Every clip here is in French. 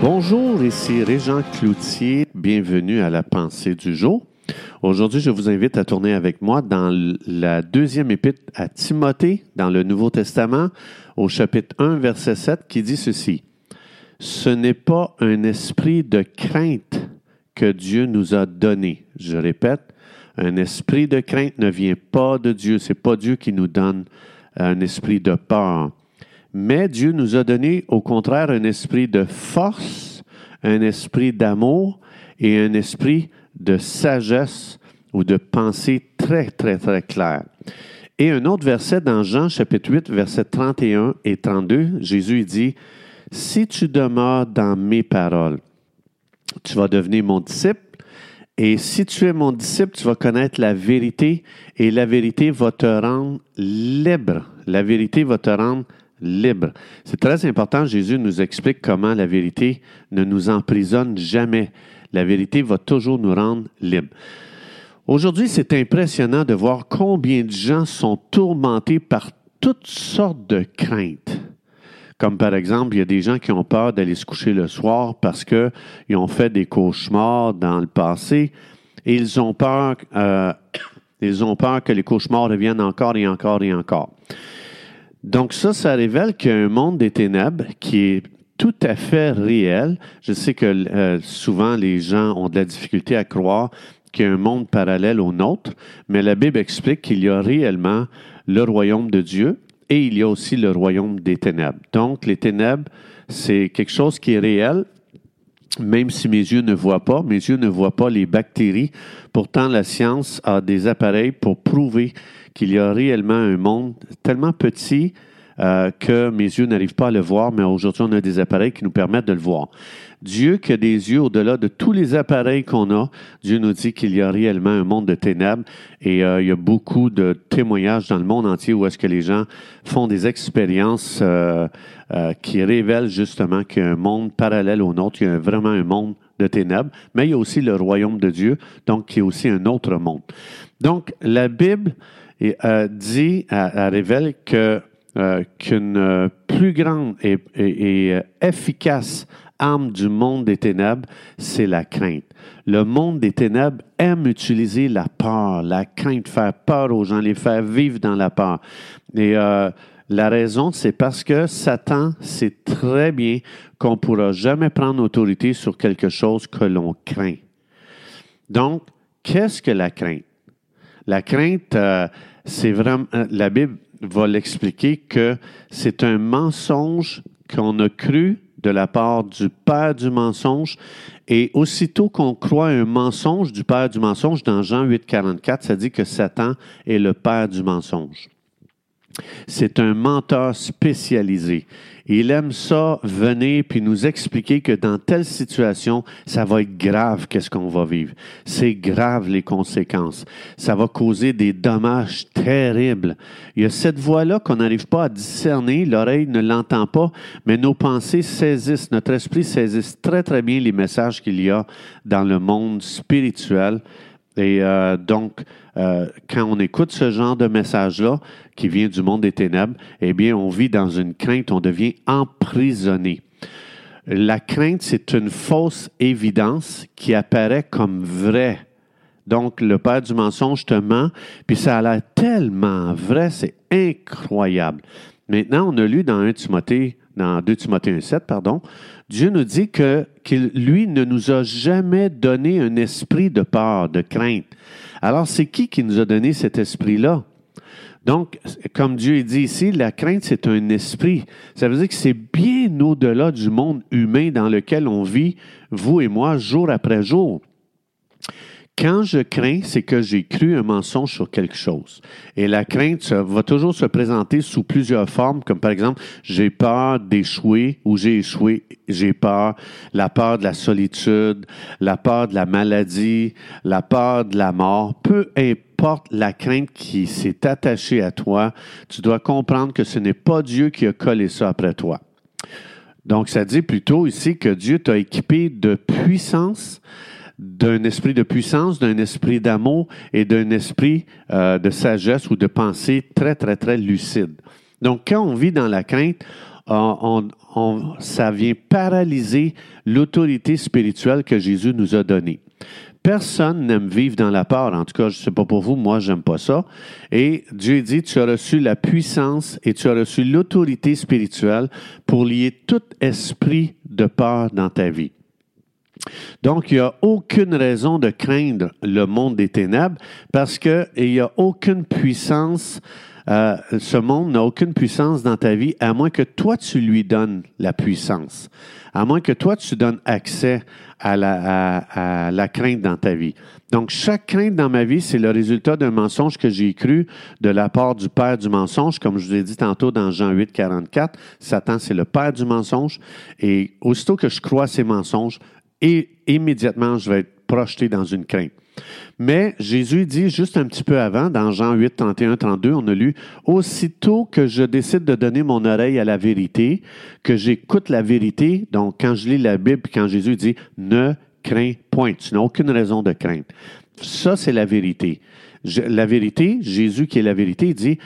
Bonjour, ici Régent Cloutier. Bienvenue à la pensée du jour. Aujourd'hui, je vous invite à tourner avec moi dans la deuxième épître à Timothée, dans le Nouveau Testament, au chapitre 1, verset 7, qui dit ceci. Ce n'est pas un esprit de crainte que Dieu nous a donné. Je répète, un esprit de crainte ne vient pas de Dieu. C'est pas Dieu qui nous donne un esprit de peur. Mais Dieu nous a donné au contraire un esprit de force, un esprit d'amour et un esprit de sagesse ou de pensée très, très, très claire. Et un autre verset dans Jean chapitre 8, verset 31 et 32, Jésus dit, Si tu demeures dans mes paroles, tu vas devenir mon disciple. Et si tu es mon disciple, tu vas connaître la vérité et la vérité va te rendre libre. La vérité va te rendre libre. C'est très important. Jésus nous explique comment la vérité ne nous emprisonne jamais. La vérité va toujours nous rendre libres. Aujourd'hui, c'est impressionnant de voir combien de gens sont tourmentés par toutes sortes de craintes. Comme par exemple, il y a des gens qui ont peur d'aller se coucher le soir parce qu'ils ont fait des cauchemars dans le passé et ils ont peur, euh, ils ont peur que les cauchemars reviennent encore et encore et encore. Donc ça, ça révèle qu'il y a un monde des ténèbres qui est tout à fait réel. Je sais que euh, souvent les gens ont de la difficulté à croire qu'il y a un monde parallèle au nôtre, mais la Bible explique qu'il y a réellement le royaume de Dieu et il y a aussi le royaume des ténèbres. Donc les ténèbres, c'est quelque chose qui est réel, même si mes yeux ne voient pas, mes yeux ne voient pas les bactéries. Pourtant, la science a des appareils pour prouver qu'il y a réellement un monde tellement petit euh, que mes yeux n'arrivent pas à le voir, mais aujourd'hui, on a des appareils qui nous permettent de le voir. Dieu qui a des yeux au-delà de tous les appareils qu'on a, Dieu nous dit qu'il y a réellement un monde de ténèbres et euh, il y a beaucoup de témoignages dans le monde entier où est-ce que les gens font des expériences euh, qui révèlent justement qu'il y a un monde parallèle au nôtre, il y a vraiment un monde de ténèbres, mais il y a aussi le royaume de Dieu, donc qui est aussi un autre monde. Donc, la Bible euh, dit, elle, révèle euh, qu'une plus grande et, euh, efficace arme du monde des ténèbres, c'est la crainte. Le monde des ténèbres aime utiliser la peur, la crainte, faire peur aux gens, les faire vivre dans la peur. Et euh, la raison, c'est parce que Satan sait très bien qu'on ne pourra jamais prendre autorité sur quelque chose que l'on craint. Donc, qu'est-ce que la crainte? La crainte, euh, c'est vraiment, euh, la Bible va l'expliquer que c'est un mensonge qu'on a cru de la part du père du mensonge. Et aussitôt qu'on croit un mensonge du père du mensonge, dans Jean 8, 44, ça dit que Satan est le père du mensonge. C'est un menteur spécialisé. Il aime ça venir puis nous expliquer que dans telle situation, ça va être grave qu'est-ce qu'on va vivre. C'est grave les conséquences. Ça va causer des dommages terribles. Il y a cette voix-là qu'on n'arrive pas à discerner, l'oreille ne l'entend pas, mais nos pensées saisissent, notre esprit saisissent très très bien les messages qu'il y a dans le monde spirituel. Et euh, donc, euh, quand on écoute ce genre de message-là, qui vient du monde des ténèbres, eh bien, on vit dans une crainte, on devient emprisonné. La crainte, c'est une fausse évidence qui apparaît comme vraie. Donc, le père du mensonge te ment, puis ça a l'air tellement vrai, c'est incroyable. Maintenant, on a lu dans 1 Timothée, dans 2 Timothée 1,7, pardon, Dieu nous dit que, lui, ne nous a jamais donné un esprit de peur, de crainte. Alors, c'est qui qui nous a donné cet esprit-là? Donc, comme Dieu dit ici, la crainte, c'est un esprit. Ça veut dire que c'est bien au-delà du monde humain dans lequel on vit, vous et moi, jour après jour. Quand je crains, c'est que j'ai cru un mensonge sur quelque chose. Et la crainte va toujours se présenter sous plusieurs formes, comme par exemple, j'ai peur d'échouer ou j'ai échoué, j'ai peur, la peur de la solitude, la peur de la maladie, la peur de la mort. Peu importe la crainte qui s'est attachée à toi, tu dois comprendre que ce n'est pas Dieu qui a collé ça après toi. Donc, ça dit plutôt ici que Dieu t'a équipé de puissance, d'un esprit de puissance, d'un esprit d'amour et d'un esprit euh, de sagesse ou de pensée très, très, très lucide. Donc, quand on vit dans la crainte, on, ça vient paralyser l'autorité spirituelle que Jésus nous a donnée. Personne n'aime vivre dans la peur. En tout cas, je ne sais pas pour vous, moi, j'aime pas ça. Et Dieu dit, tu as reçu la puissance et tu as reçu l'autorité spirituelle pour lier tout esprit de peur dans ta vie. Donc, il n'y a aucune raison de craindre le monde des ténèbres parce qu'il n'y a aucune puissance euh, ce monde n'a aucune puissance dans ta vie à moins que toi tu lui donnes la puissance, à moins que toi tu donnes accès à la, à, la crainte dans ta vie. Donc chaque crainte dans ma vie, c'est le résultat d'un mensonge que j'ai cru de la part du père du mensonge, comme je vous ai dit tantôt dans Jean 8, 44. Satan, c'est le père du mensonge. Et aussitôt que je crois ces mensonges, et immédiatement, je vais être projeté dans une crainte. Mais Jésus dit juste un petit peu avant, dans Jean 8, 31, 32, on a lu, Aussitôt que je décide de donner mon oreille à la vérité, que j'écoute la vérité, donc quand je lis la Bible, quand Jésus dit, ne crains point, tu n'as aucune raison de craindre. Ça, c'est la vérité. la vérité, Jésus qui est la vérité, dit,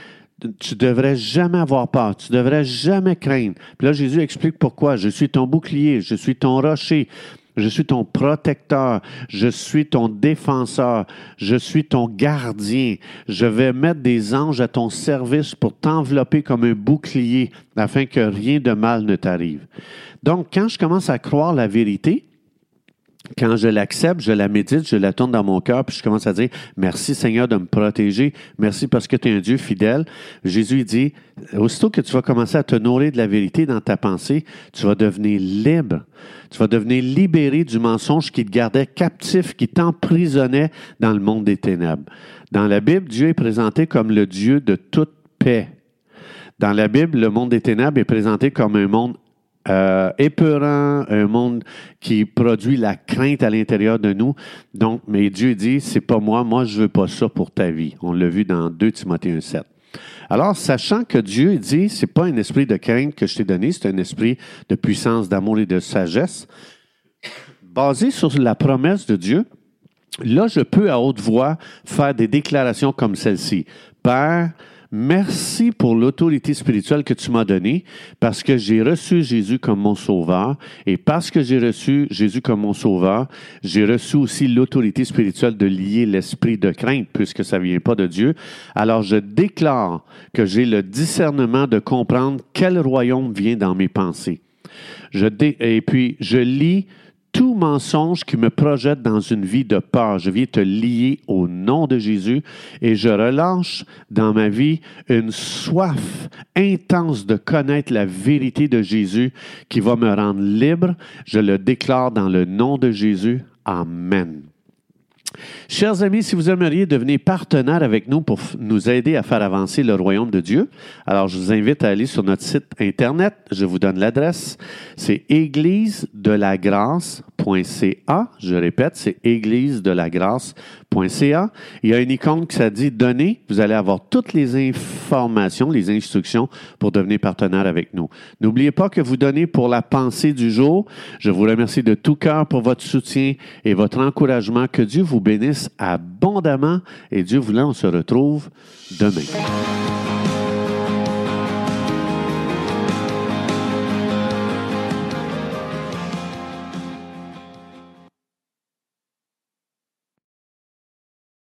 tu devrais jamais avoir peur, tu devrais jamais craindre. Puis là, Jésus explique pourquoi. Je suis ton bouclier, je suis ton rocher. Je suis ton protecteur. Je suis ton défenseur. Je suis ton gardien. Je vais mettre des anges à ton service pour t'envelopper comme un bouclier afin que rien de mal ne t'arrive. Donc, quand je commence à croire la vérité, quand je l'accepte, je la médite, je la tourne dans mon cœur, puis je commence à dire merci Seigneur de me protéger, merci parce que tu es un Dieu fidèle. Jésus dit, aussitôt que tu vas commencer à te nourrir de la vérité dans ta pensée, tu vas devenir libre. Tu vas devenir libéré du mensonge qui te gardait captif, qui t'emprisonnait dans le monde des ténèbres. Dans la Bible, Dieu est présenté comme le Dieu de toute paix. Dans la Bible, le monde des ténèbres est présenté comme un monde euh, épeurant, un monde qui produit la crainte à l'intérieur de nous. Donc, mais Dieu dit, c'est pas moi, moi je veux pas ça pour ta vie. On l'a vu dans 2 Timothée 1.7. Alors, sachant que Dieu dit, c'est pas un esprit de crainte que je t'ai donné, c'est un esprit de puissance, d'amour et de sagesse, basé sur la promesse de Dieu, là, je peux à haute voix faire des déclarations comme celle-ci. Père, Merci pour l'autorité spirituelle que tu m'as donnée parce que j'ai reçu Jésus comme mon sauveur et parce que j'ai reçu Jésus comme mon sauveur, j'ai reçu aussi l'autorité spirituelle de lier l'esprit de crainte puisque ça vient pas de Dieu. Alors je déclare que j'ai le discernement de comprendre quel royaume vient dans mes pensées. Je et puis je lis tout mensonge qui me projette dans une vie de peur. Je viens te lier au nom de Jésus et je relâche dans ma vie une soif intense de connaître la vérité de Jésus qui va me rendre libre. Je le déclare dans le nom de Jésus. Amen. Chers amis, si vous aimeriez devenir partenaire avec nous pour nous aider à faire avancer le royaume de Dieu, alors je vous invite à aller sur notre site Internet. Je vous donne l'adresse. C'est église de la grâce.ca. Je répète, c'est église de la grâce.ca. Il y a une icône qui dit donner. Vous allez avoir toutes les informations, les instructions pour devenir partenaire avec nous. N'oubliez pas que vous donnez pour la pensée du jour. Je vous remercie de tout cœur pour votre soutien et votre encouragement. Que Dieu vous abondamment et Dieu voulant, on se retrouve demain.